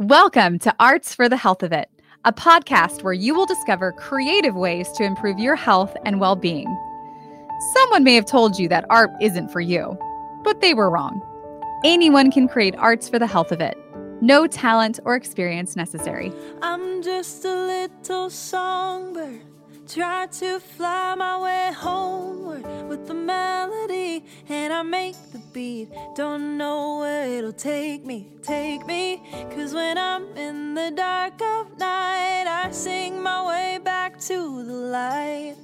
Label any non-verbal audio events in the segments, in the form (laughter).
Welcome to Arts for the Health of It, a podcast where you will discover creative ways to improve your health and well being. Someone may have told you that art isn't for you, but they were wrong. Anyone can create arts for the health of it. No talent or experience necessary. I'm just a little songbird. Try to fly my way homeward with the melody, and I make the beat. Don't know where it'll take me, take me. Cause when I'm in the dark of night, I sing my way back to the light.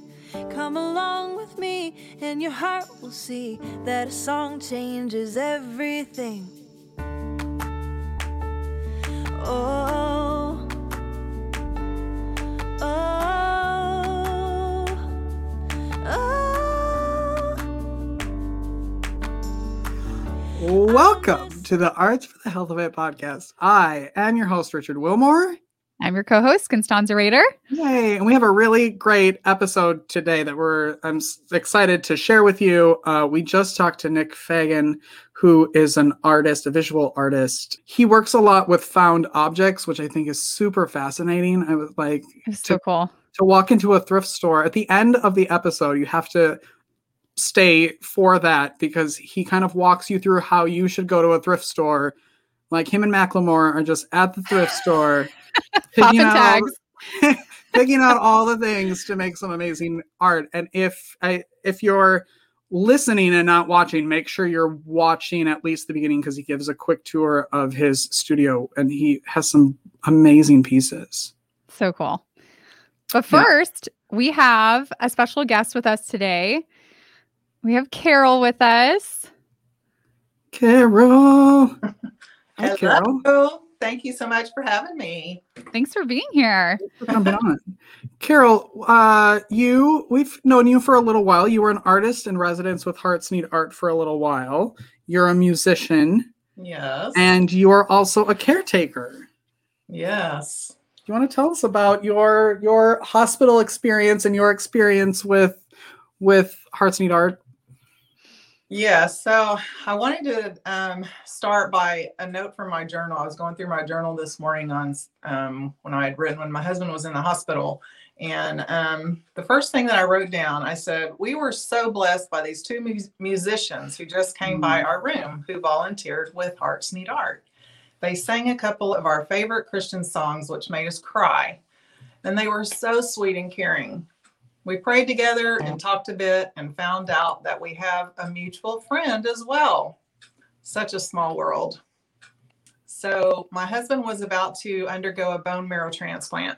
Come along with me, and your heart will see that a song changes everything. Oh, oh. Welcome to the Arts for the Health of It podcast. I am your host, Richard Wilmore. I'm your co host, Constanza Rader. Yay! And we have a really great episode today that we're I'm excited to share with you. Uh, we just talked to Nick Fagan, who is an artist, a visual artist. He works a lot with found objects, which I think is super fascinating. I was like, It's so cool. To walk into a thrift store at the end of the episode you have to stay for that because he kind of walks you through how you should go to a thrift store. Like him and macklemore are just at the thrift (laughs) store Popping out (laughs) picking out all the (laughs) things to make some amazing art. And if i if you're listening and not watching make sure you're watching at least the beginning because he gives a quick tour of his studio and he has some amazing pieces. So cool. But Yeah. first, we have a special guest with us today. We have Carol with us. carol (laughs) Hi, Carol. Hello. Thank you so much for having me. Thanks for being here. for jumping on. Carol, uh, you we've known you for a little while. You were an artist in residence with Hearts Need Art for a little while. You're a musician, Yes. and you are also a caretaker. yes. Do you want to tell us about your your hospital experience and your experience with with Hearts Need Art? Yeah. So I wanted to um, start by a note from my journal. I was going through my journal this morning on um, when I had written when my husband was in the hospital. And um, the first thing that I wrote down, I said, We were so blessed by these two mus- musicians who just came by our room who volunteered with Hearts Need Art. They sang a couple of our favorite Christian songs, which made us cry. And they were so sweet and caring. We prayed together and talked a bit and found out that we have a mutual friend as well. Such a small world. So, my husband was about to undergo a bone marrow transplant.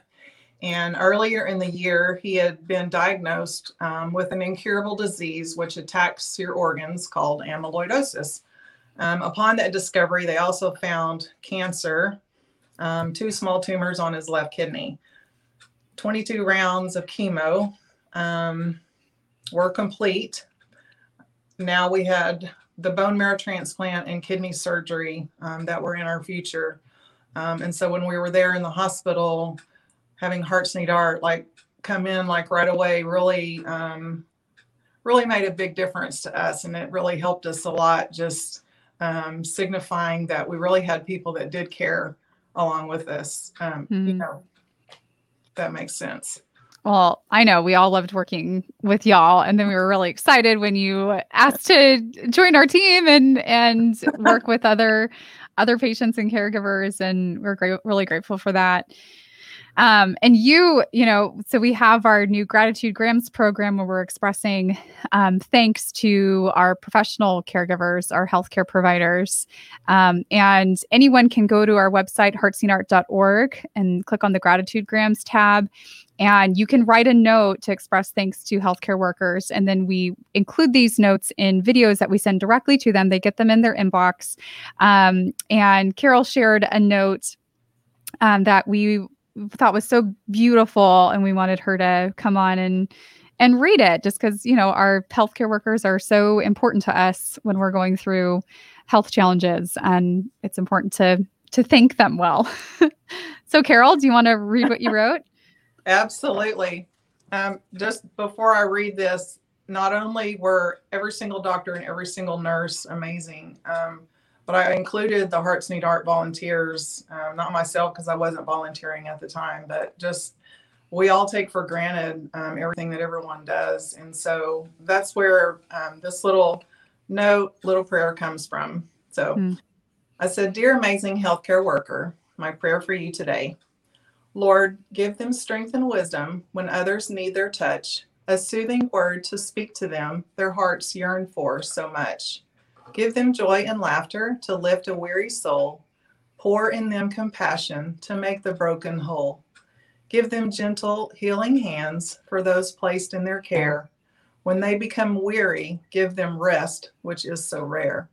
And earlier in the year, he had been diagnosed um, with an incurable disease which attacks your organs called amyloidosis. Um, upon that discovery, they also found cancer, um, two small tumors on his left kidney. 22 rounds of chemo um, were complete. Now we had the bone marrow transplant and kidney surgery um, that were in our future. Um, and so when we were there in the hospital, having Hearts Need Art like come in like right away really, um, really made a big difference to us. And it really helped us a lot, just um, signifying that we really had people that did care along with us. Um, You Mhm. know, that makes sense. Well, I know we all loved working with y'all, and then we were really excited when you asked to join our team and and work (laughs) with other other patients and caregivers, and we're great, really grateful for that. Um, and you, you know, so we have our new gratitude grams program where we're expressing um, thanks to our professional caregivers, our healthcare providers, um, and anyone can go to our website heartsneedart.org and click on the gratitude grams tab. And you can write a note to express thanks to healthcare workers. And then we include these notes in videos that we send directly to them. They get them in their inbox. Um, and carol shared a note um, that we thought was so beautiful and we wanted her to come on and and read it just because you know our healthcare workers are so important to us when we're going through health challenges and it's important to to thank them well (laughs) so carol do you want to read what you wrote (laughs) Absolutely. Um, just before I read this, not only were every single doctor and every single nurse amazing, um, but I included the Hearts Need Art volunteers, um, not myself because I wasn't volunteering at the time, but just we all take for granted um, everything that everyone does. And so that's where um, this little note, little prayer comes from. So mm. I said, Dear amazing healthcare worker, my prayer for you today. Lord, give them strength and wisdom when others need their touch, a soothing word to speak to them their hearts yearn for so much. Give them joy and laughter to lift a weary soul. Pour in them compassion to make the broken whole. Give them gentle, healing hands for those placed in their care. When they become weary, give them rest, which is so rare.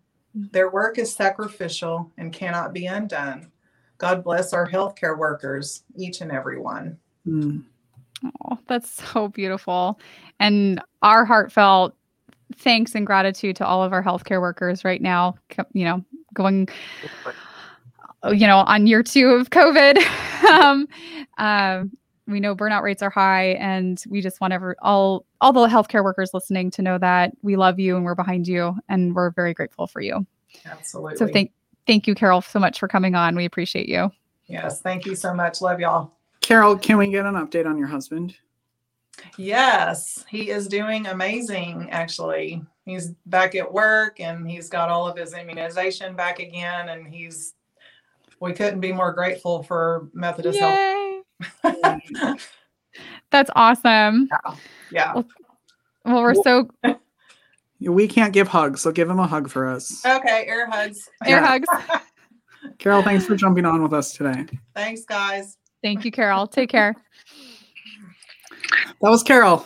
Their work is sacrificial and cannot be undone. God bless our healthcare workers, each and every one. Mm. Oh, that's so beautiful. And our heartfelt thanks and gratitude to all of our healthcare workers right now, you know, going you know, on year two of COVID. (laughs) um, uh, we know burnout rates are high, and we just want every, all all the healthcare workers listening to know that we love you and we're behind you, and we're very grateful for you. Absolutely. So thank thank you, Carol, so much for coming on. We appreciate you. Yes, thank you so much. Love y'all. Carol, can we get an update on your husband? Yes, he is doing amazing, actually. He's back at work and he's got all of his immunization back again. And he's, we couldn't be more grateful for Methodist Yay. Health. (laughs) That's awesome. Yeah. yeah. Well, well, we're so. (laughs) We can't give hugs, so give him a hug for us. Okay, air hugs. Air yeah. hugs. (laughs) Carol, thanks for jumping on with us today. Thanks, guys. Thank you, Carol. Take care. That was Carol.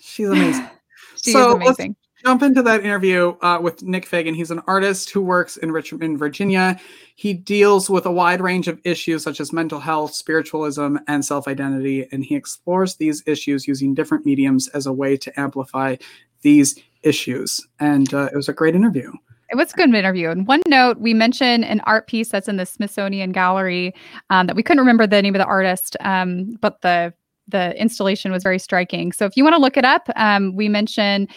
She's amazing. (sighs) she so is amazing. jump into that interview uh, with Nick Fagan. He's an artist who works in Richmond, Virginia. He deals with a wide range of issues such as mental health, spiritualism, and self identity. And he explores these issues using different mediums as a way to amplify these issues. And uh, it was a great interview. It was a good interview. And one note, we mentioned an art piece that's in the Smithsonian Gallery um, that we couldn't remember the name of the artist, um, but the the installation was very striking. So if you want to look it up, um, we mentioned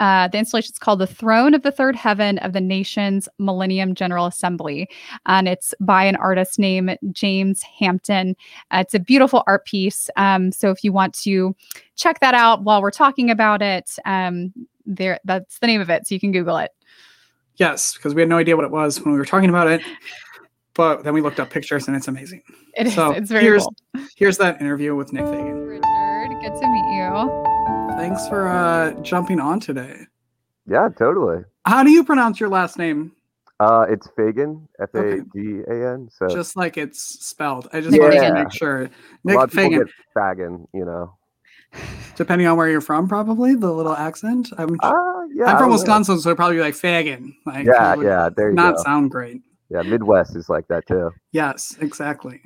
uh, the installation is called "The Throne of the Third Heaven of the Nation's Millennium General Assembly," and it's by an artist named James Hampton. Uh, it's a beautiful art piece. Um, so if you want to check that out while we're talking about it, um, there that's the name of it. So you can Google it. Yes, because we had no idea what it was when we were talking about it. But then we looked up pictures and it's amazing. It is. So it's very here's, cool. Here's that interview with Nick Fagan. Richard, good to meet you. Thanks for uh, jumping on today. Yeah, totally. How do you pronounce your last name? Uh, it's Fagan, F A G A N. So just like it's spelled. I just yeah. wanted to make sure. Nick Fagan. Fagan, you know. Depending on where you're from, probably the little accent. I'm, uh, yeah, I'm from Wisconsin, know. so it'd probably be like Fagan. Like, yeah, yeah. There you not go. sound great. Yeah, Midwest is like that too. Yes, exactly.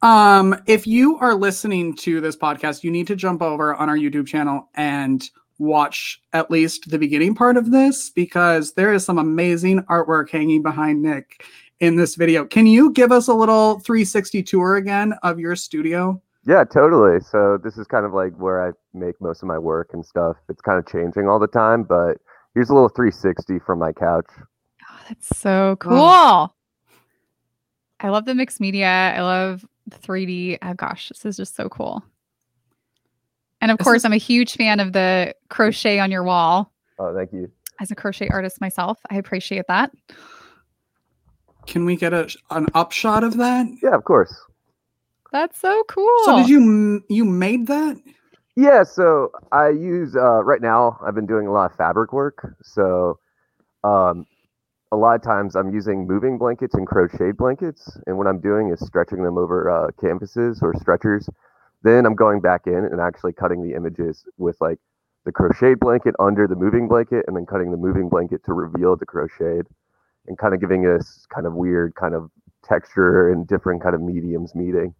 Um, if you are listening to this podcast, you need to jump over on our YouTube channel and watch at least the beginning part of this because there is some amazing artwork hanging behind Nick in this video. Can you give us a little 360 tour again of your studio? Yeah, totally. So this is kind of like where I make most of my work and stuff. It's kind of changing all the time, but here's a little 360 from my couch. That's so cool. Wow. I love the mixed media. I love the 3D. Oh gosh, this is just so cool. And of this course, is- I'm a huge fan of the crochet on your wall. Oh, thank you. As a crochet artist myself, I appreciate that. Can we get a an upshot of that? Yeah, of course. That's so cool. So did you you made that? Yeah, so I use uh, right now. I've been doing a lot of fabric work. So um, a lot of times I'm using moving blankets and crocheted blankets, and what I'm doing is stretching them over uh, canvases or stretchers. Then I'm going back in and actually cutting the images with like the crocheted blanket under the moving blanket, and then cutting the moving blanket to reveal the crocheted, and kind of giving this kind of weird kind of texture and different kind of mediums meeting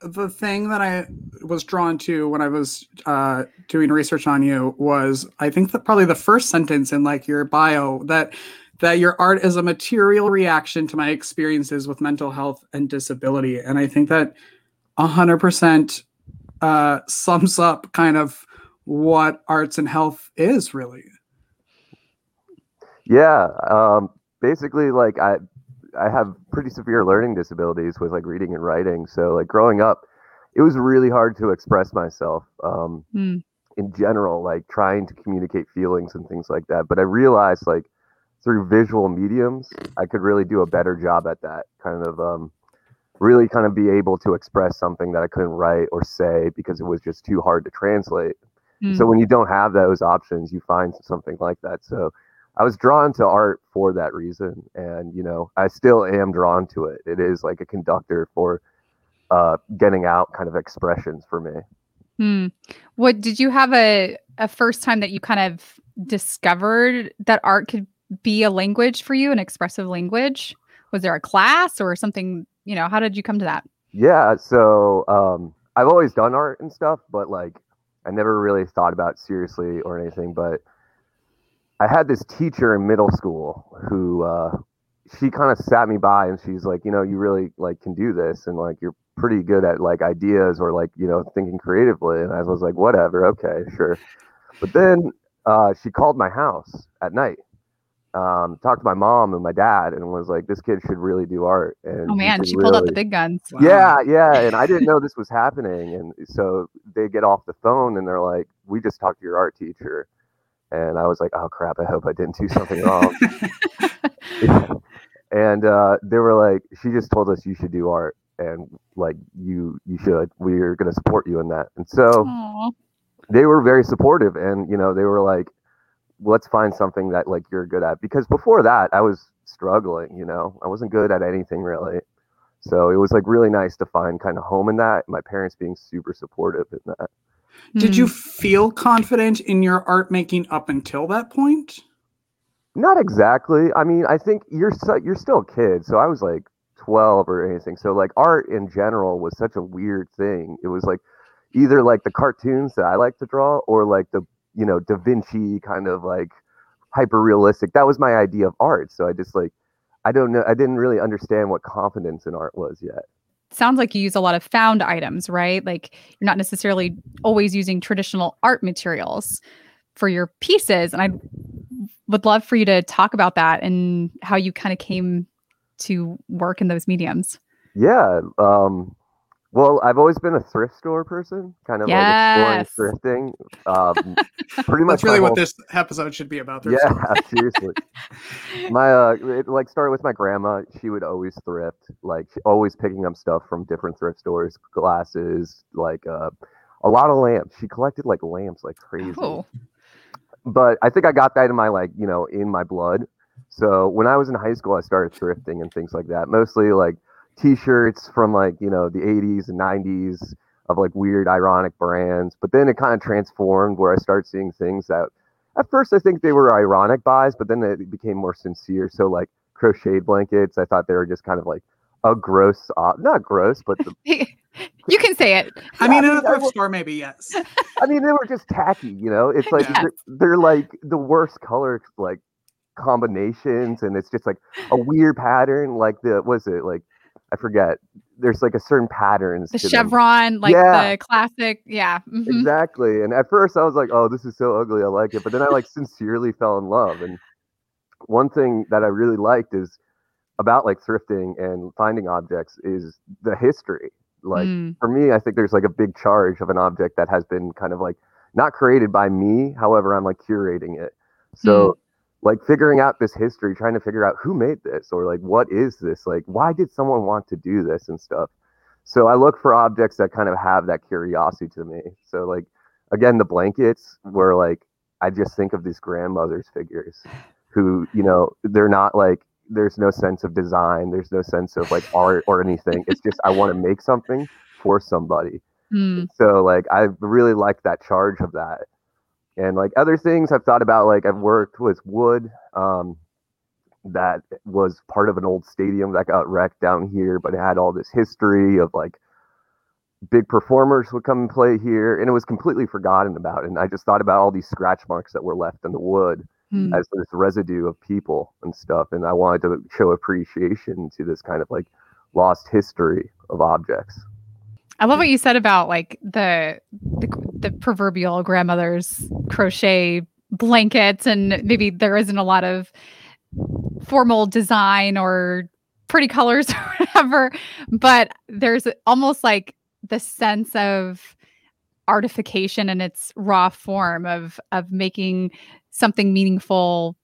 the thing that I was drawn to when I was uh, doing research on you was I think that probably the first sentence in like your bio that that your art is a material reaction to my experiences with mental health and disability, and I think that hundred percent uh, sums up kind of what arts and health is really. Yeah, um, basically like I I have pretty severe learning disabilities with like reading and writing. So like growing up, it was really hard to express myself. Um, Mm. in general, like trying to communicate feelings and things like that. But I realized like through visual mediums, I could really do a better job at that kind of um, really kind of be able to express something that I couldn't write or say because it was just too hard to translate. Mm. So when you don't have those options, you find something like that. So I was drawn to art for that reason, and you know, I still am drawn to it. It is like a conductor for uh, getting out kind of expressions for me. Hmm. What did you have a a first time that you kind of discovered that art could be a language for you, an expressive language? Was there a class or something? You know, how did you come to that? Yeah, so um, I've always done art and stuff, but like I never really thought about seriously or anything. But I had this teacher in middle school who uh, she kind of sat me by and she's like, you know, you really like can do this and like you're pretty good at like ideas or like you know thinking creatively. And I was like, whatever, okay, sure. But then uh, she called my house at night. Um, talked to my mom and my dad and was like, "This kid should really do art." And Oh man, she pulled out the big guns. Wow. yeah, yeah, and I didn't know (laughs) this was happening, and so they get off the phone and they're like, "We just talked to your art teacher," and I was like, "Oh crap! I hope I didn't do something wrong." (laughs) (laughs) and uh, they were like, "She just told us you should do art, and like you, you should. We're gonna support you in that." And so Aw. they were very supportive, and you know, they were like, "Let's find something that like you're good at," because before that, I was struggling. You know, I wasn't good at anything really. So it was like really nice to find kind of home in that. My parents being super supportive in that. Did Hmm. you feel confident in your art making up until that point? Not exactly. I mean, I think you're so, you're still a kid, so I was like 12 or anything. So like art in general was such a weird thing. It was like either like the cartoons that I like to draw or like the you know Da Vinci kind of like hyper realistic. That was my idea of art. So I just like I don't know. I didn't really understand what confidence in art was yet. sounds like you use a lot of found items, right? Like you're not necessarily always using traditional art materials for your pieces. And I would love for you to talk about that and how you kind of came to work in those mediums. Yeah. Um, well, I've always been a thrift store person, kind of Yes. like exploring thrifting. Um, (laughs) pretty much That's really my what this episode should be about. thrift Yeah, (laughs) seriously. (laughs) My uh, it like started with my grandma. She would always thrift, like always picking up stuff from different thrift stores, glasses, like uh, a lot of lamps. She collected like lamps like crazy. Oh, But I think I got that in my like you know in my blood. So when I was in high school, I started thrifting and things like that. Mostly like T-shirts from like you know the 80s and 90s of like weird ironic brands. But then it kind of transformed where I started seeing things that at first I think they were ironic buys, but then it became more sincere. So like crocheted blankets, I thought they were just kind of like a gross, uh, not gross, but the, (laughs) you can say it. I mean, in I a thrift store, maybe yes. (laughs) I mean they were just tacky. You know, it's like Yes. they're, they're like the worst color like combinations, and it's just like a weird pattern. Like the was it like I forget. There's like a certain patterns. The to them. chevron, like Yeah. the classic. Yeah. mhm. Exactly. And at first I was like, oh, this is so ugly. I like it. But then I like (laughs) sincerely fell in love. And one thing that I really liked is about like thrifting and finding objects is the history. Like Mm. for me, I think there's like a big charge of an object that has been kind of like not created by me. However, I'm like curating it. So like figuring out this history, trying to figure out who made this or like what is this? Like why did someone want to do this and stuff? So I look for objects that kind of have that curiosity to me. So like again, the blankets were like I just think of these grandmothers figures who, you know, they're not like there's no sense of design, there's no sense of like art or anything. It's just I want to make something for somebody. Mm. So like I really like that charge of that. And like other things I've thought about, like I've worked with wood um, that was part of an old stadium that got wrecked down here, but it had all this history of like big performers would come and play here, and it was completely forgotten about. And I just thought about all these scratch marks that were left in the wood Mm. as this residue of people and stuff. And I wanted to show appreciation to this kind of like lost history of objects. I love what you said about like the, the the proverbial grandmother's crochet blankets, and maybe there isn't a lot of formal design or pretty colors (laughs) or whatever, but there's almost like the sense of artification in its raw form of of making something meaningful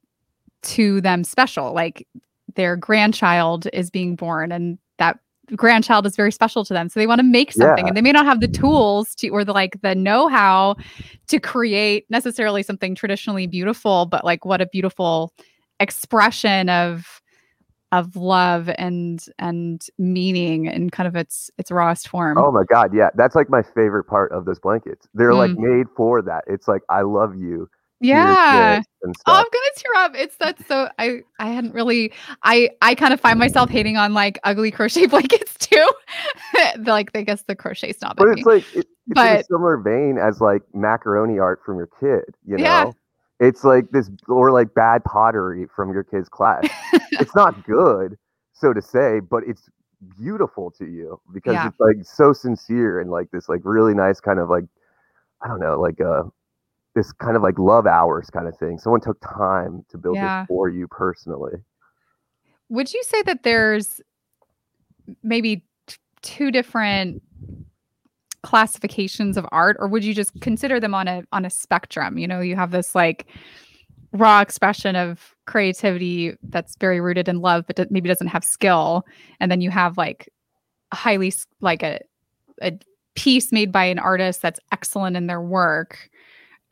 to them special. Like their grandchild is being born and that grandchild is very special to them so they want to make something Yeah. and they may not have the tools to or the like the know-how to create necessarily something traditionally beautiful but like what a beautiful expression of of love and and meaning in kind of its its rawest form Oh my god, yeah, that's like my favorite part of those blankets. They're like mm. made for that. It's like I love you. Yeah Oh, I'm gonna tear up. It's that's so I I hadn't really I I kind of find myself hating on like ugly crochet (laughs) blankets too. (laughs) Like I guess the crochet snob. but it's me. like it, it's in a similar vein as like macaroni art from your kid. You know, Yeah. it's like this or like bad pottery from your kid's class. (laughs) it's not good, so to say, but it's beautiful to you because Yeah. it's like so sincere and like this like really nice kind of like I don't know like uh this kind of like love hours kind of thing. Someone took time to build Yeah. this for you personally. would you say that there's maybe t- two different classifications of art or would you just consider them on a on a spectrum you know you have this like raw expression of creativity that's very rooted in love but maybe doesn't have skill and then you have like a highly like a a piece made by an artist that's excellent in their work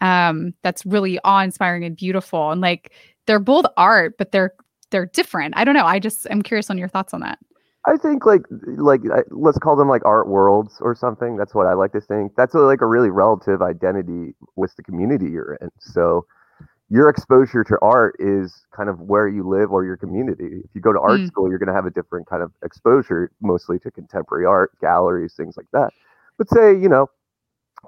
um that's really awe-inspiring and beautiful and like they're both art but they're they're different i don't know i just i'm curious on your thoughts on that I think like like let's call them like art worlds or something. That's what I like to think. That's a, like a really relative identity with the community you're in. So your exposure to art is kind of where you live or your community. If you go to art Mm. school, you're going to have a different kind of exposure, mostly to contemporary art, galleries, things like that. But say you know,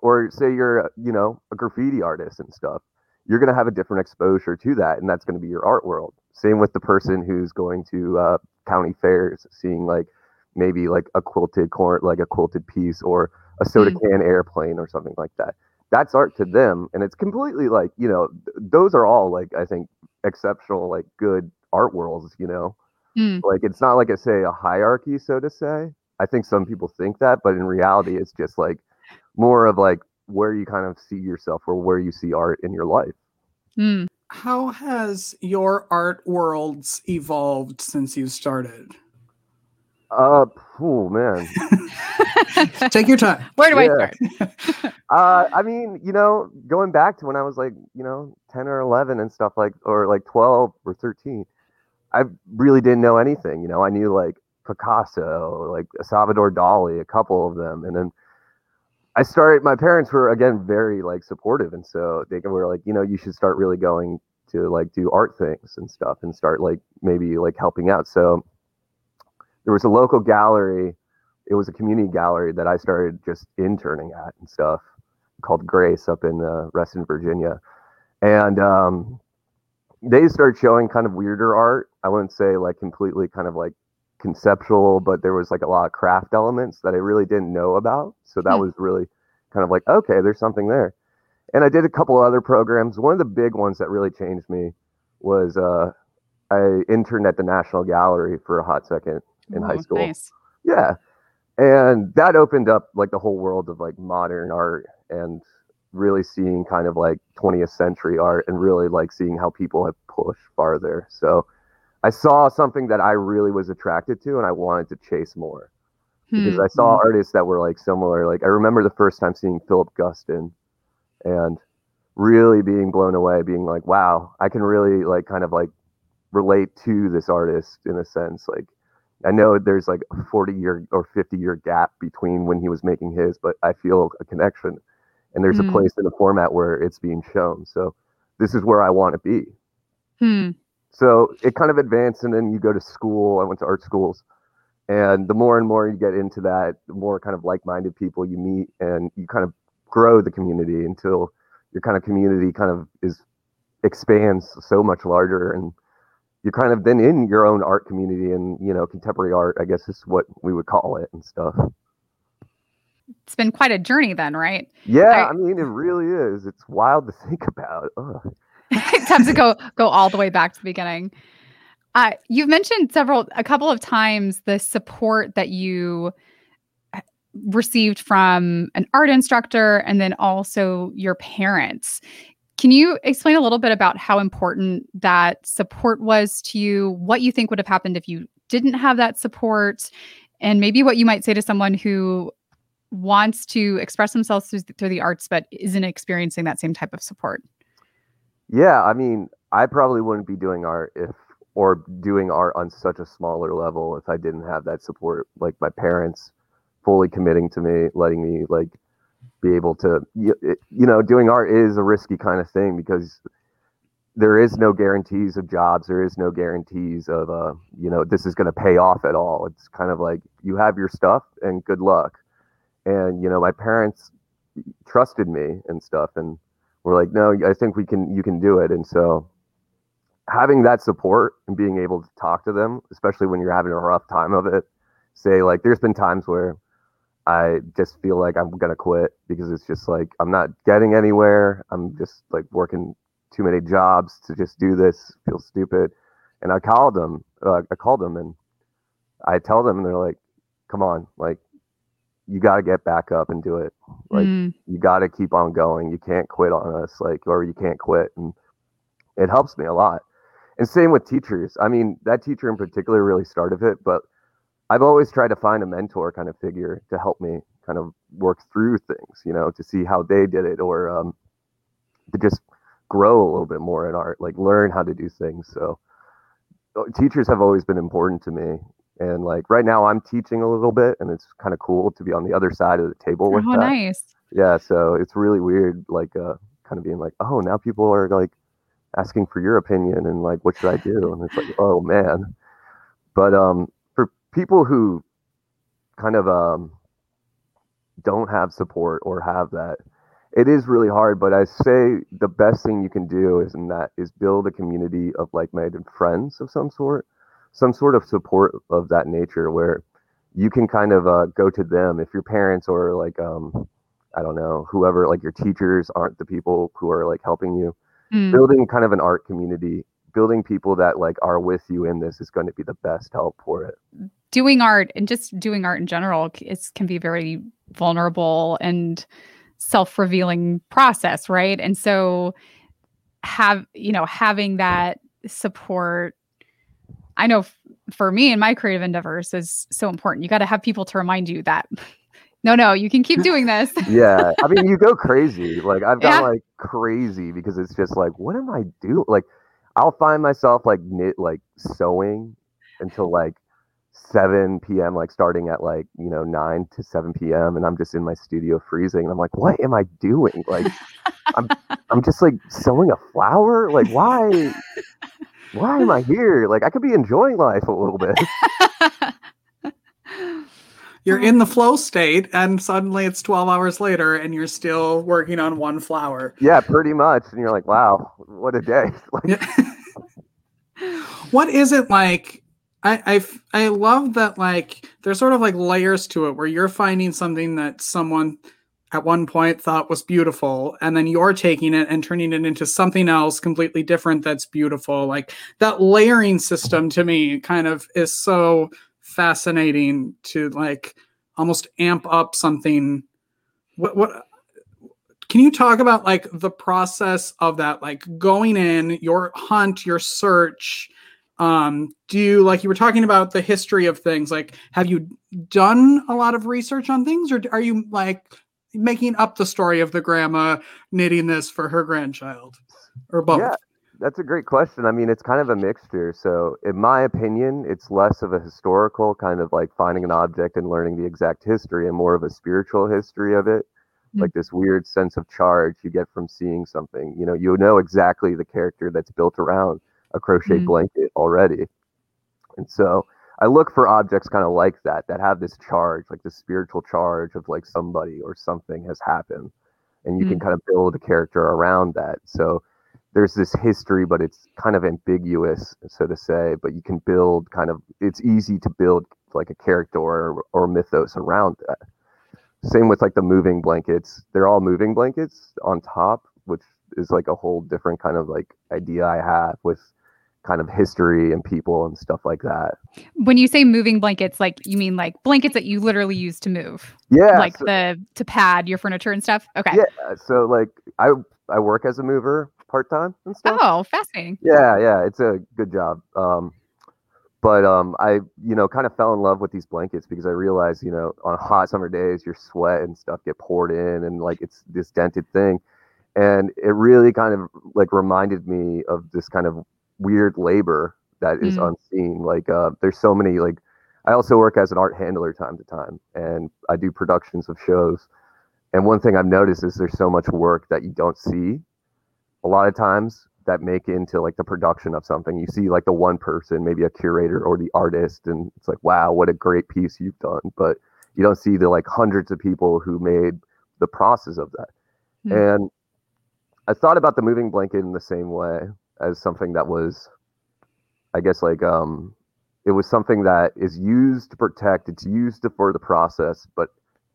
or say you're uh, you know a graffiti artist and stuff, you're going to have a different exposure to that, and that's going to be your art world. Same with the person who's going to uh, county fairs, seeing like maybe like a quilted corn, like a quilted piece, or a soda can airplane or something like that. That's art to them, and it's completely like you know th- those are all like I think exceptional, like good art worlds. You know, Mm. like it's not like I say a hierarchy, so to say. I think some people think that, but in reality, it's just like more of like where you kind of see yourself or where you see art in your life. Mm. How has your art worlds evolved since you started? Uh, oh man. (laughs) Take your time. where do i start (laughs) Uh, I mean, you know, going back to when I was like, you know, 10 or 11 and stuff like, or like 12 or 13, I really didn't know anything. You know, I knew like Picasso, like Salvador Dali, a couple of them. And then I started, my parents were again very like supportive. And so they were like, you know, you should start really going to like do art things and stuff and start like maybe like helping out. So there was a local gallery. It was a community gallery that I started just interning at and stuff called Grace up in uh, Reston, Virginia, and um, they started showing kind of weirder art. I wouldn't say like completely kind of like conceptual, but there was like a lot of craft elements that I really didn't know about. So that Hmm. was really kind of like okay, there's something there. And I did a couple other programs. One of the big ones that really changed me was uh, I interned at the National Gallery for a hot second in high school. nice Yeah. And that opened up like the whole world of like modern art and really seeing kind of like 20th century art and really like seeing how people have pushed farther. So I saw something that I really was attracted to and I wanted to chase more because Hmm. I saw artists that were like similar. Like I remember the first time seeing Philip Guston and really being blown away, being like, wow, I can really like kind of like relate to this artist in a sense. Like I know there's like a 40 year or 50 year gap between when he was making his, but I feel a connection. And there's Hmm. a place in the format where it's being shown. So this is where I want to be. Hmm. So it kind of advanced, and then you go to school. I went to art schools, and the more and more you get into that, the more kind of like-minded people you meet, and you kind of grow the community until your kind of community kind of is expands so much larger, and you're kind of then in your own art community, and you know, contemporary art, I guess is what we would call it and stuff. it's been quite a journey then right Yeah, I- I mean, it really is. It's wild to think (laughs) about. Ugh. (laughs) time to go go all the way back to the beginning Uh, you've mentioned several, a couple of times the support that you uh, received from an art instructor and then also your parents. Can you explain a little bit about how important that support was to you? What you think would have happened if you didn't have that support? And maybe what you might say to someone who wants to express themselves through, through the arts but isn't experiencing that same type of support? Yeah, I mean, I probably wouldn't be doing art if or doing art on such a smaller level if I didn't have that support, like my parents fully committing to me, letting me like be able to, you, you know, doing art is a risky kind of thing because there is no guarantees of jobs. There is no guarantees of, uh, you know, this is going to pay off at all. It's kind of like you have your stuff and good luck. And, you know, my parents trusted me and stuff. And we're like, no, I think we can, you can do it. And so having that support and being able to talk to them, especially when you're having a rough time of it, say like there's been times where I just feel like I'm gonna quit because it's just like I'm not getting anywhere. I'm just like working too many jobs to just do this. Feel stupid. And I called them. Uh, I called them and I tell them, and they're like, "Come on, like you got to get back up and do it. Like mm. you got to keep on going. You can't quit on us. Like or you can't quit." And it helps me a lot and same with teachers. I mean, that teacher in particular really started it, but I've always tried to find a mentor kind of figure to help me kind of work through things, you know, to see how they did it or um, to just grow a little bit more in art, like learn how to do things. So uh, teachers have always been important to me. And like right now I'm teaching a little bit and it's kind of cool to be on the other side of the table with oh, that. nice. Yeah. So it's really weird, like uh, kind of being like, oh, now people are like asking for your opinion and like what should I do? And it's like, oh man. But um for people who kind of um don't have support or have that, it is really hard. But I say the best thing you can do is in that is build a community of like-minded friends of some sort, some sort of support of that nature where you can kind of uh, go to them. If your parents or like um I don't know whoever like your teachers aren't the people who are like helping you mm. building kind of an art community building people that like are with you in this is going to be the best help for it. Doing art and just doing art in general is can be very vulnerable and self-revealing process right? And so have you know having that support i know f- for me and my creative endeavors is so important you got to have people to remind you that no, no, you can keep doing this. (laughs) yeah. I mean, you go crazy. Like, I've gone yeah. like crazy because it's just like, what am I doing? Like, I'll find myself like knit, like sewing until like 7 p.m., like starting at like, you know, 9 to 7 p.m. And I'm just in my studio freezing. And I'm like, what am I doing? Like, I'm, I'm just like sewing a flower. Like, why? Why am I here? Like, I could be enjoying life a little bit. (laughs) You're in the flow state and suddenly it's 12 hours later and you're still working on one flower. Yeah pretty much. And you're like wow what a day. (laughs) What is it like? I, I I love that like there's sort of like layers to it where you're finding something that someone at one point thought was beautiful and then you're taking it and turning it into something else completely different that's beautiful. Like that layering system to me kind of is so fascinating to like almost amp up something. What what can you talk about like the process of that? Like going in your hunt your search um do you like you were talking about the history of things. Like have you done a lot of research on things or are you like making up the story of the grandma knitting this for her grandchild or both yeah that's a great question. I mean, it's kind of a mixture. So, in my opinion, it's less of a historical kind of like finding an object and learning the exact history and more of a spiritual history of it. Mm-hmm. Like this weird sense of charge you get from seeing something. You know, you know exactly the character that's built around a crochet mm-hmm. blanket already. And so, I look for objects kind of like that, that have this charge, like the spiritual charge of like somebody or something has happened. And you mm-hmm. can kind of build a character around that. So, there's this history, but it's kind of ambiguous, so to say. But you can build kind of it's easy to build like a character or, or mythos around that. Same with like the moving blankets. They're all moving blankets on top, which is like a whole different kind of like idea I have with kind of history and people and stuff like that. When you say moving blankets, like you mean like blankets that you literally use to move, Yeah. like so- the to pad your furniture and stuff. Okay. Yeah. So like I I work as a mover part time and stuff. Oh, fascinating. Yeah, yeah, it's a good job. Um, but um, I, you know, kind of fell in love with these blankets because I realized, you know, on hot summer days, your sweat and stuff get poured in, and like it's this dented thing, and it really kind of like reminded me of this kind of weird labor that is Mm. unseen. Like, uh, there's so many like. I also work as an art handler time to time, and I do productions of shows. And one thing I've noticed is there's so much work that you don't see a lot of times that make into like the production of something. You see like the one person, maybe a curator or the artist, and it's like, wow, what a great piece you've done. But you don't see the like hundreds of people who made the process of that. Hmm. And I thought about the moving blanket in the same way as something that was, I guess, like um, it was something that is used to protect. It's used to, for the process, but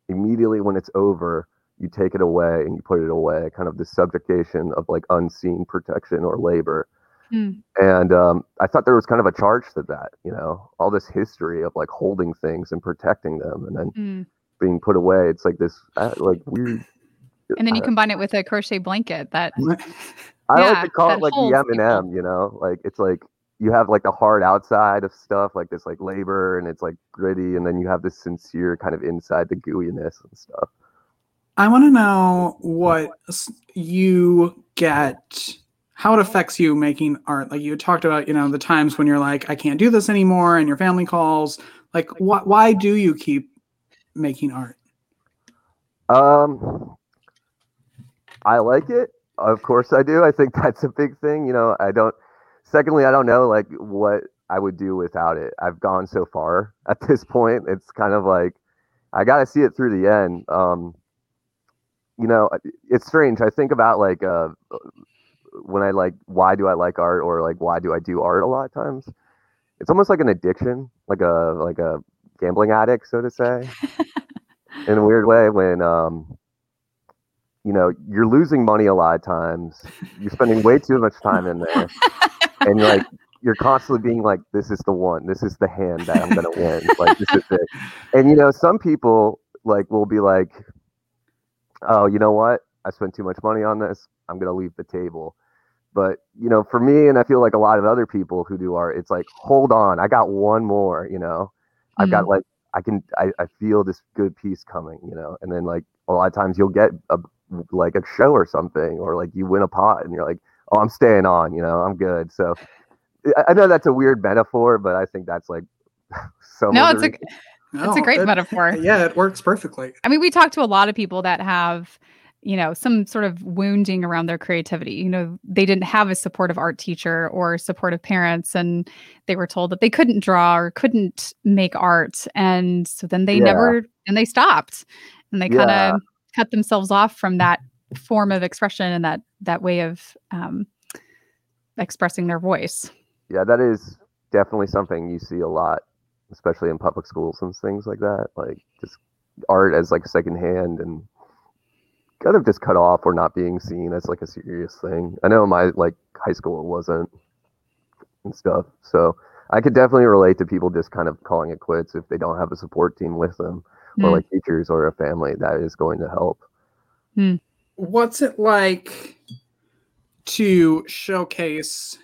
immediately when it's over, you take it away and you put it away. Kind of the subjugation of like unseen protection or labor. Hmm. And um, I thought there was kind of a charge to that, you know, all this history of like holding things and protecting them, and then Mm. being put away. It's like this, uh, like weird. And then you I- combine it with a crochet blanket that I Yeah, like to call it like the M people. and M. You know, like it's like you have like the hard outside of stuff, like this like labor, and it's like gritty, and then you have this sincere kind of inside the gooiness and stuff. I want to know what you get, how it affects you making art. Like you talked about, you know, the times when you're like, I can't do this anymore, and your family calls. Like, wh- why do you keep making art? Um, I like it. Of course, I do. I think (laughs) that's a big thing. You know, I don't. Secondly, I don't know like what I would do without it. I've gone so far (laughs) at this point. It's kind of like I got to see it through the end. Um, you know, it's strange. I think about like uh, when I like why do I like art or like why do I do art a lot of times. It's almost like an addiction, like a like a gambling addict, so to say (laughs) in a weird way when um you know you're losing money a lot of times. You're spending way too much time in there. And you're like you're constantly being like this is the one. This is the hand that i'm gonna win. Like this is it. And you know some people like will be like oh you know what? I spent too much money on this. I'm gonna leave the table. But you know for me and i feel like a lot of other people who do art it's like hold on. I got one more you know? I've got mm-hmm. like I can I, I feel this good piece coming, you know, and then like a lot of times you'll get a like a show or something, or like you win a pot and you're like, oh, I'm staying on, you know, I'm good. So I, I know that's a weird metaphor, but I think that's like (laughs) so. no, it's a No, it's a great it- metaphor. Yeah, it works perfectly. I mean, we talk to a lot of people that have, you know, some sort of wounding around their creativity. You know, they didn't have a supportive art teacher or supportive parents, and they were told that they couldn't draw or couldn't make art. And so then they Yeah. never, and they stopped and they kind Yeah. of cut themselves off from that form of expression and that, that way of um, expressing their voice. yeah, that is definitely something you see a lot, especially in public schools and things like that. Like just art as like secondhand and kind of just cut off or not being seen as like a serious thing. I know my like high school wasn't and stuff. So I could definitely relate to people just kind of calling it quits if they don't have a support team with them or Mm. like teachers or a family that is going to help. What's it like to showcase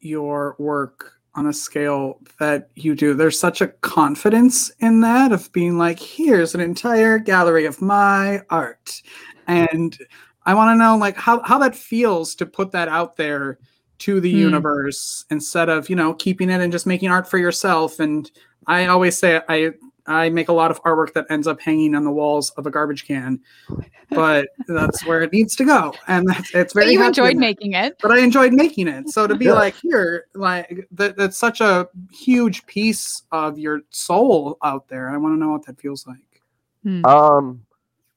your work on a scale that you do? There's such a confidence in that of being like, here's an entire gallery of my art. And I want to know like how, how that feels to put that out there to the Hmm. universe instead of, you know, keeping it and just making art for yourself. And I always say I I make a lot of artwork that ends up hanging on the walls of a garbage can, but (laughs) that's where it needs to go, and that's it's very. But you enjoyed making it. But I enjoyed making it. So to be Yeah. like here, like that, that's such a huge piece of your soul out there. I want to know what that feels like. Hmm. Um,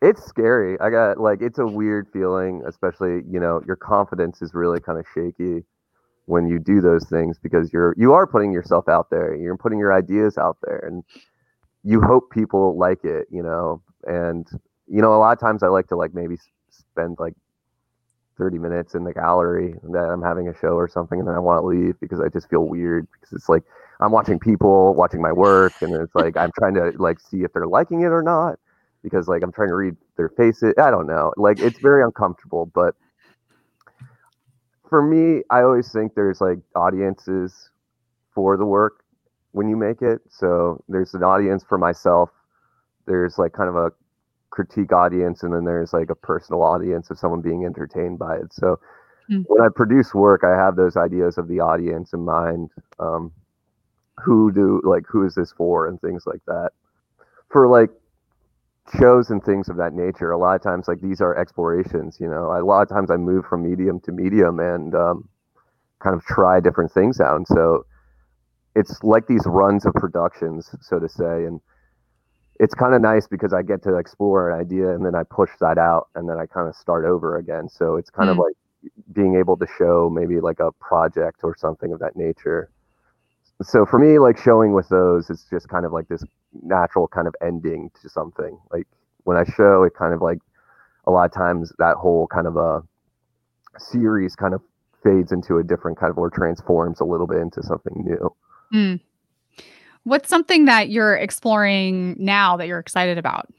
it's scary. I got like it's a weird feeling, especially you know your confidence is really kind of shaky when you do those things because you're you are putting yourself out there. You're putting your ideas out there, and you hope people like it. You know, and you know a lot of times I like to like maybe spend like 30 minutes in the gallery that I'm having a show or something and then I want to leave because I just feel weird because it's like I'm watching people watching my work and it's like I'm trying to like see if they're liking it or not because like I'm trying to read their faces. I don't know. Like it's very uncomfortable, but for me, I always think there's like audiences for the work when you make it. So there's an audience for myself. There's like kind of a critique audience and then there's like a personal audience of someone being entertained by it so mm. when i produce work i have those ideas of the audience in mind um, who do like who is this for and things like that for like shows and things of that nature a lot of times like these are explorations you know a lot of times i move from medium to medium and um, kind of try different things out and so it's like these runs of productions so to say and it's kind of nice because I get to explore an idea and then I push that out and then I kind of start over again. So it's kind mm. of like being able to show maybe like a project or something of that nature. So for me, like showing with those, it's just kind of like this natural kind of ending to something. Like when I show, it kind of like a lot of times that whole kind of a series kind of fades into a different kind of or transforms a little bit into something new. Mm. What's something that you're exploring now that you're excited about?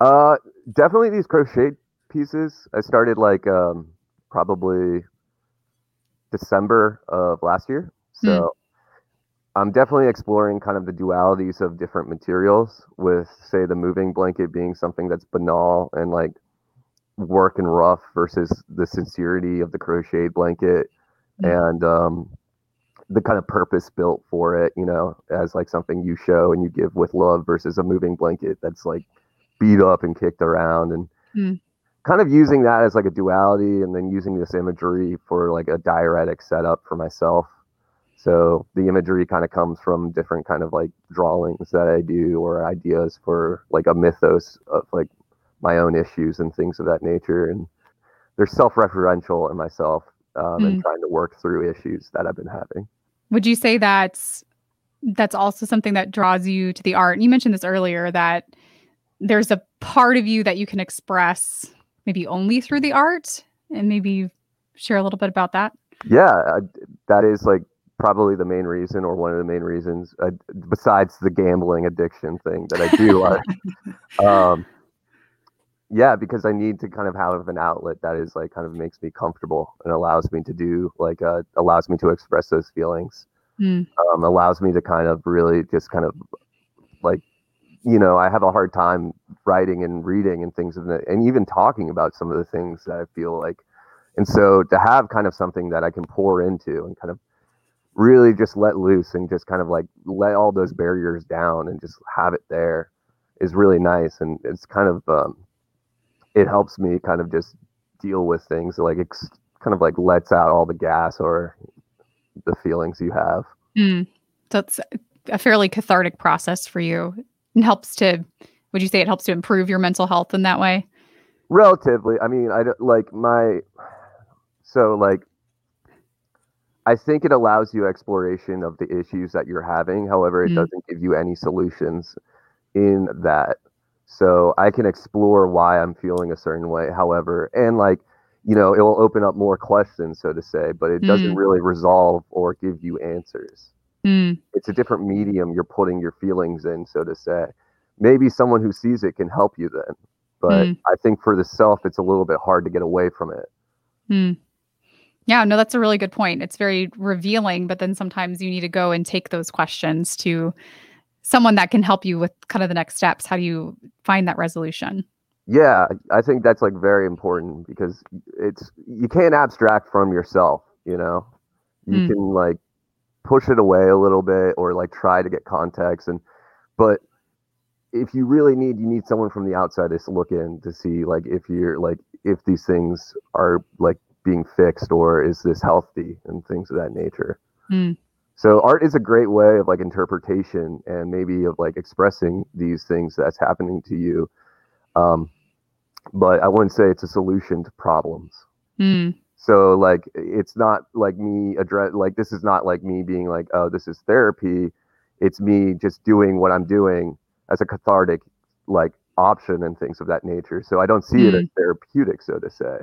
Uh, definitely these crochet pieces. I started like um, probably December of last year. So mm. I'm definitely exploring kind of the dualities of different materials with say the moving blanket being something that's banal and like work and rough versus the sincerity of the crocheted blanket mm. and um, the kind of purpose built for it, you know, as like something you show and you give with love versus a moving blanket that's like beat up and kicked around and mm. kind of using that as like a duality and then using this imagery for like a diaristic setup for myself. So the imagery kind of comes from different kind of like drawings that I do or ideas for like a mythos of like my own issues and things of that nature. And they're self-referential in myself um, mm. and trying to work through issues that I've been having. Would you say that's that's also something that draws you to the art? And you mentioned this earlier that there's a part of you that you can express maybe only through the art, and maybe share a little bit about that. Yeah, that is like probably the main reason, or one of the main reasons, uh, besides the gambling addiction thing that I do. (laughs) um, yeah because i need to kind of have an outlet that is like kind of makes me comfortable and allows me to do like uh, allows me to express those feelings. Mm. um, allows me to kind of really just kind of like you know i have a hard time writing and reading and things of that and even talking about some of the things that i feel like. And so to have kind of something that i can pour into and kind of really just let loose and just kind of like let all those barriers down and just have it there is really nice. And it's kind of um, it helps me kind of just deal with things like it's kind of like lets out all the gas or the feelings you have. Mm. So it's a fairly cathartic process for you and helps to would you say it helps to improve your mental health in that way? Relatively. I mean, I like my so like I think it allows you exploration of the issues that you're having. However, it mm. doesn't give you any solutions in that. So I can explore why I'm feeling a certain way. However, and like, you know, it will open up more questions, so to say, but it doesn't mm. really resolve or give you answers. Mm. It's a different medium you're putting your feelings in, so to say. Maybe someone who sees it can help you then. But mm. I think for the self, it's a little bit hard to get away from it. Mm. Yeah, no, that's a really good point. It's very revealing, but then sometimes you need to go and take those questions to someone that can help you with kind of the next steps how do you find that resolution yeah i think that's like very important because it's you can't abstract from yourself you know you mm. can like push it away a little bit or like try to get context and but if you really need you need someone from the outside to look in to see like if you're like if these things are like being fixed or is this healthy and things of that nature mm. So art is a great way of like interpretation and maybe of like expressing these things that's happening to you. Um, but I wouldn't say it's a solution to problems. Mm. So like it's not like me address like this is not like me being like oh this is therapy. It's me just doing what I'm doing as a cathartic like option and things of that nature. So I don't see mm. it as therapeutic, so to say.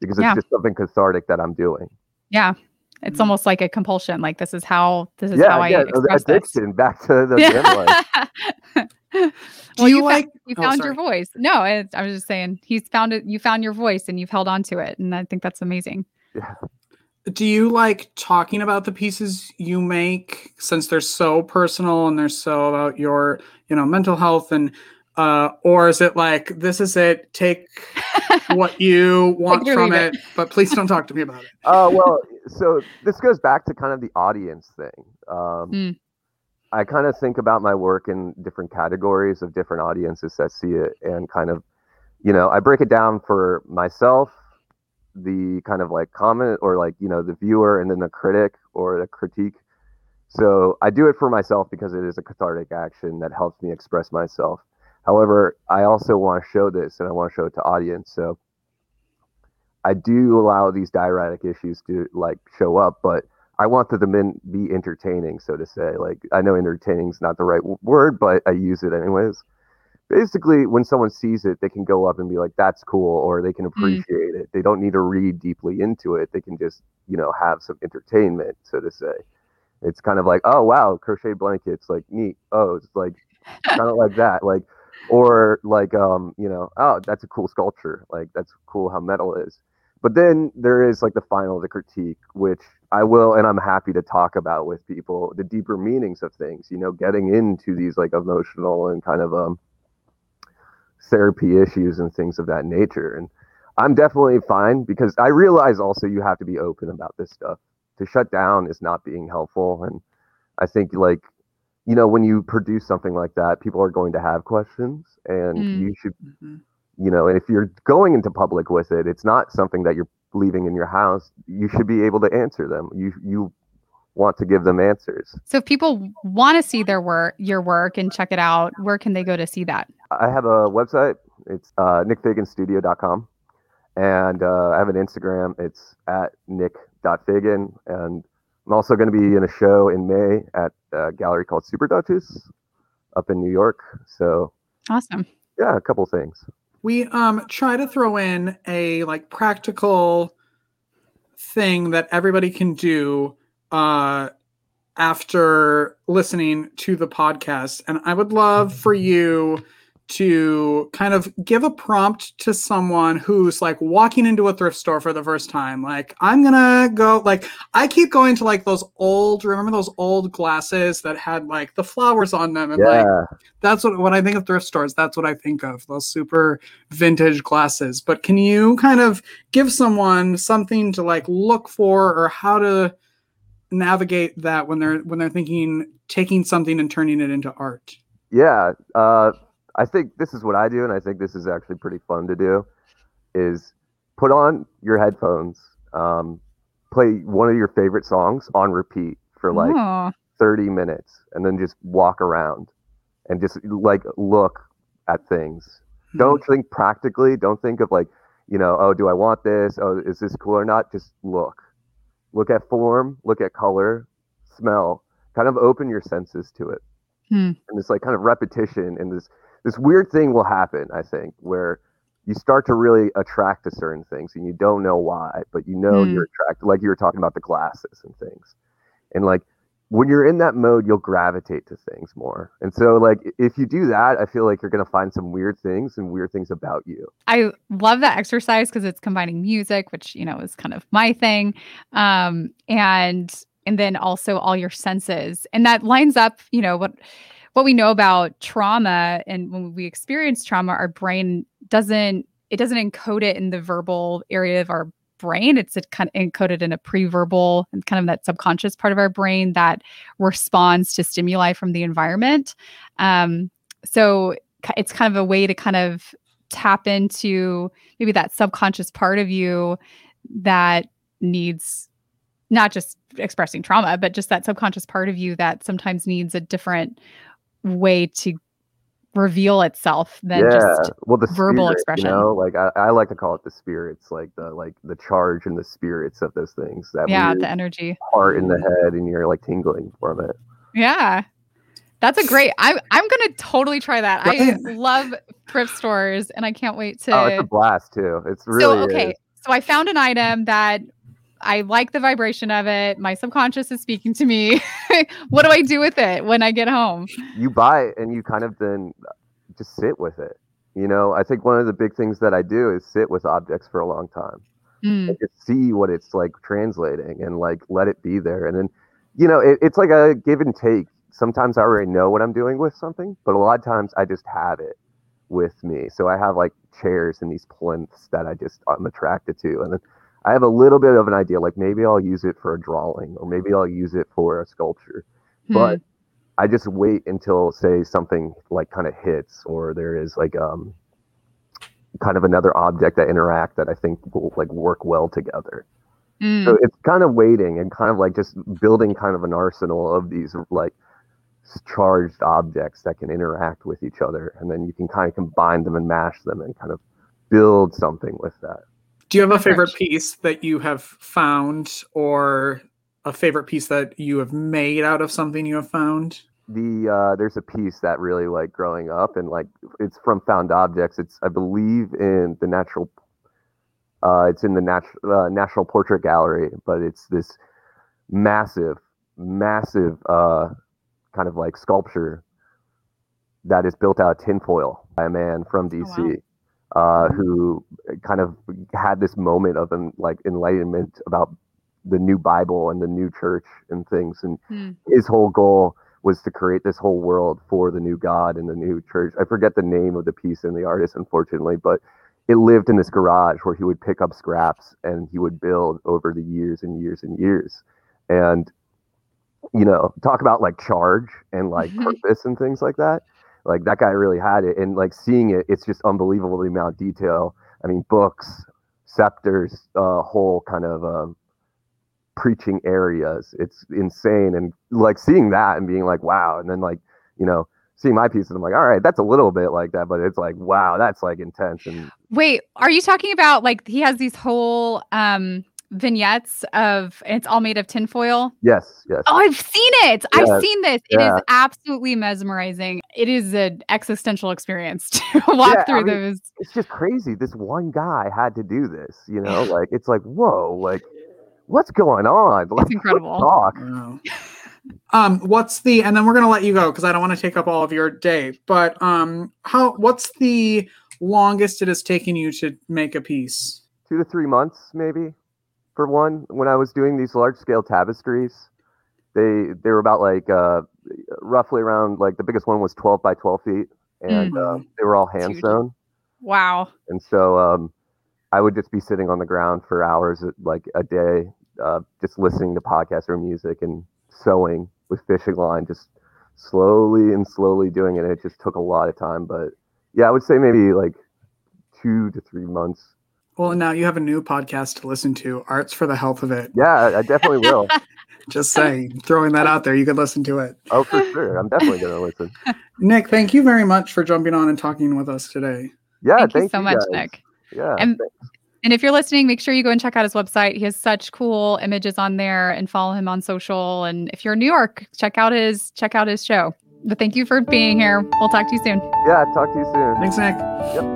because it's Yeah. just something cathartic that I'm doing. Yeah. It's Mhm. almost like a compulsion. Like this is how this is yeah, how I yeah, the express this. addiction back to the (laughs) gym life. (laughs) Do well, you you, like- found, you oh, found your voice. No, it, I was just saying he's found it. You found your voice and you've held on to it, and I think that's amazing. Yeah. Do you like talking about the pieces you make since they're so personal and they're so about your, you know, mental health and uh or is it like this is it take (laughs) what you want from it. it. but please don't talk to me about it. Oh (laughs) well, so this goes back to kind of the audience thing. Um, Mm. I kind of think about my work in different categories of different audiences that see it, and kind of, you know, I break it down for myself, the kind of like comment or like you know the viewer, and then the critic or the critique. So I do it for myself because it is a cathartic action that helps me express myself. However, I also want to show this, and I want to show it to audience. So I do allow these diaristic issues to like show up, but I want them to be entertaining, so to say. Like I know entertaining is not the right w- word, but I use it anyways. Basically, when someone sees it, they can go up and be like, "That's cool," or they can mm. appreciate it. They don't need to read deeply into it. They can just, you know, have some entertainment, so to say. It's kind of like, "Oh wow, crochet blankets, like neat." Oh, it's like kind of like that, like, or like, um, you know, oh, that's a cool sculpture. Like that's cool how metal is. But then there is like the final, the critique, which I will and I'm happy to talk about with people the deeper meanings of things, you know, getting into these like emotional and kind of um therapy issues and things of that nature. And I'm definitely fine because I realize also you have to be open about this stuff. To shut down is not being helpful. And I think like, you know, when you produce something like that, people are going to have questions and Mm. you should Mhm. you know, and if you're going into public with it, it's not something that you're leaving in your house. You should be able to answer them. You you want to give them answers. So if people want to see their work, your work, and check it out, where can they go to see that? I have a website. It's uh, nickfaganstudio.com. And uh, I have an Instagram. It's at nick.fagan. And I'm also going to be in a show in May at a gallery called Super Dutchess up in New York. So, Awesome. yeah, a couple things. We um try to throw in a like practical thing that everybody can do uh after listening to the podcast and I would love for you to kind of give a prompt to someone who's like walking into a thrift store for the first time like I'm to go like I keep going to like those old remember those old glasses that had like the flowers on them and like Yeah. that's what when I think of thrift stores, that's what I think of those super vintage glasses. But can you kind of give someone something to like look for or how to navigate that when they're when they're thinking taking something and turning it into art? Yeah, uh, I think this is what I do, and I think this is actually pretty fun to do. Is put on your headphones, um, play one of your favorite songs on repeat for like oh, 30 minutes, and then just walk around and just like look at things. Hmm. Don't think practically. Don't think of like, you know, oh, do I want this? Oh, is this cool or not? Just look. Look at form. Look at color. Smell. Kind of open your senses to it Hmm. and this like kind of repetition and this this weird thing will happen i think where you start to really attract to certain things and you don't know why but you know Hmm. you're attracted like you were talking about the glasses and things and like when you're in that mode you'll gravitate to things more and so like if you do that i feel like you're going to find some weird things and weird things about you I love that exercise because it's combining music, which you know is kind of my thing, um, and and then also all your senses, and that lines up. You know what what we know about trauma, and when we experience trauma, our brain doesn't it doesn't encode it in the verbal area of our brain. It's it kind of encoded in a pre-verbal and kind of that subconscious part of our brain that responds to stimuli from the environment. Um, so it's kind of a way to kind of tap into maybe that subconscious part of you that needs not just expressing trauma, but just that subconscious part of you that sometimes needs a different way to reveal itself than yeah just well the verbal spirit, expression. you know like I, I like to call it the spirits like the like the charge and the spirits of those things that yeah, the energy. heart in the head and you're like tingling from it Yeah. That's a great. I'm I'm gonna totally try that. I love thrift stores, and I can't wait to. oh it's a blast too it's really so okay, is. So I found an item that I like the vibration of it. My subconscious is speaking to me. (laughs) what do I do with it when I get home? You buy it and you kind of then just sit with it. You know, I think one of the big things that I do is sit with objects for a long time. Mm. and just see what it's like translating and like let it be there. And then, you know, it, it's like a give and take. Sometimes I already know what I'm doing with something, but a lot of times I just have it with me. So I have like chairs and these plinths that I just I'm attracted to, and then I have a little bit of an idea. Like maybe I'll use it for a drawing, or maybe I'll use it for a sculpture. But I just wait until say something like kind of hits, or there is like um kind of another object that interact that I think will like work well together. Mm. So it's kind of waiting and kind of like just building kind of an arsenal of these like charged objects that can interact with each other, and then you can kind of combine them and mash them and kind of build something with that. Do you have a favorite piece that you have found or a favorite piece that you have made out of something you have found? the uh there's a piece that really like growing up and like it's from found objects. It's i believe in the natural uh it's in the natural uh, national portrait gallery but it's this massive massive uh kind of like sculpture that is built out of tinfoil by a man from dc uh who kind of had this moment of like enlightenment about the new bible and the new church and things and Hmm. his whole goal was to create this whole world for the new God and the new church. I forget the name of the piece and the artist, unfortunately, but it lived in this garage where he would pick up scraps and he would build over the years and years and years. And, you know, talk about like charge and like purpose and things like that. Like that guy really had it. And like seeing it, it's just unbelievable the amount of detail. I mean, books, scepters, uh, whole kind of um, preaching areas. It's insane. And like seeing that and being like, wow. And then like, you know, seeing my pieces, I'm like, all right, that's a little bit like that, but it's like, wow, that's like intense. And Wait, are you talking about like he has these whole um vignettes of and it's all made of tinfoil? yes, yes. Oh, I've seen it. Yeah, I've seen this. It is yeah. absolutely mesmerizing. It is an existential experience (laughs) to walk Yeah, I through mean, those. It's just crazy. This one guy had to do this, you know, (sighs) like it's like, whoa, like what's going on? (laughs) Let's- let's incredible. Talk. Um, what's the and then we're gonna let you go because I don't want to take up all of your day. But um, how what's the longest it has taken you to make a piece? Two to three months, maybe, for one. When I was doing these large scale tapestries, they they were about like uh, roughly around like the biggest one was 12 by 12 feet, and Mm. um, they were all hand sewn. Wow. And so um, I would just be sitting on the ground for hours, uh, like a day, uh, just listening to podcasts or music and sewing with fishing line, just slowly and slowly doing it. It just took a lot of time. But yeah, I would say maybe like two to three months. Well, now you have a new podcast to listen to, Arts for the Health of It. Yeah, I- I definitely will. (laughs) Just saying, throwing that out there, you could listen to it. oh, for sure. I'm definitely going to listen. (laughs) Nick, thank you very much for jumping on and talking with us today. Yeah, Thank, you so much, guys. Nick. Yeah. And and if you're listening, make sure you go and check out his website. He has such cool images on there and follow him on social. And if you're in New York, check out his check out his show. But thank you for being here. We'll talk to you soon. yeah, talk to you soon. Thanks, Nick.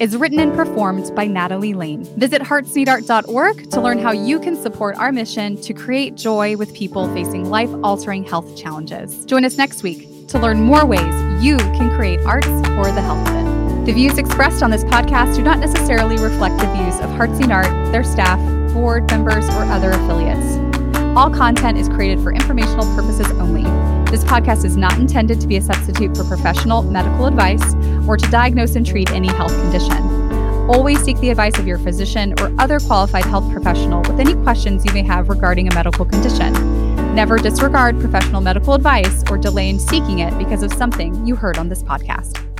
is written and performed by Natalie Lane. Visit heartsneedart.org to learn how you can support our mission to create joy with people facing life altering health challenges. Join us next week to learn more ways you can create arts for the health of it. The views expressed on this podcast do not necessarily reflect the views of Hearts Need Art, their staff, board members, or other affiliates. All content is created for informational purposes only. This podcast is not intended to be a substitute for professional medical advice or to diagnose and treat any health condition. Always seek the advice of your physician or other qualified health professional with any questions you may have regarding a medical condition. Never disregard professional medical advice or delay in seeking it because of something you heard on this podcast.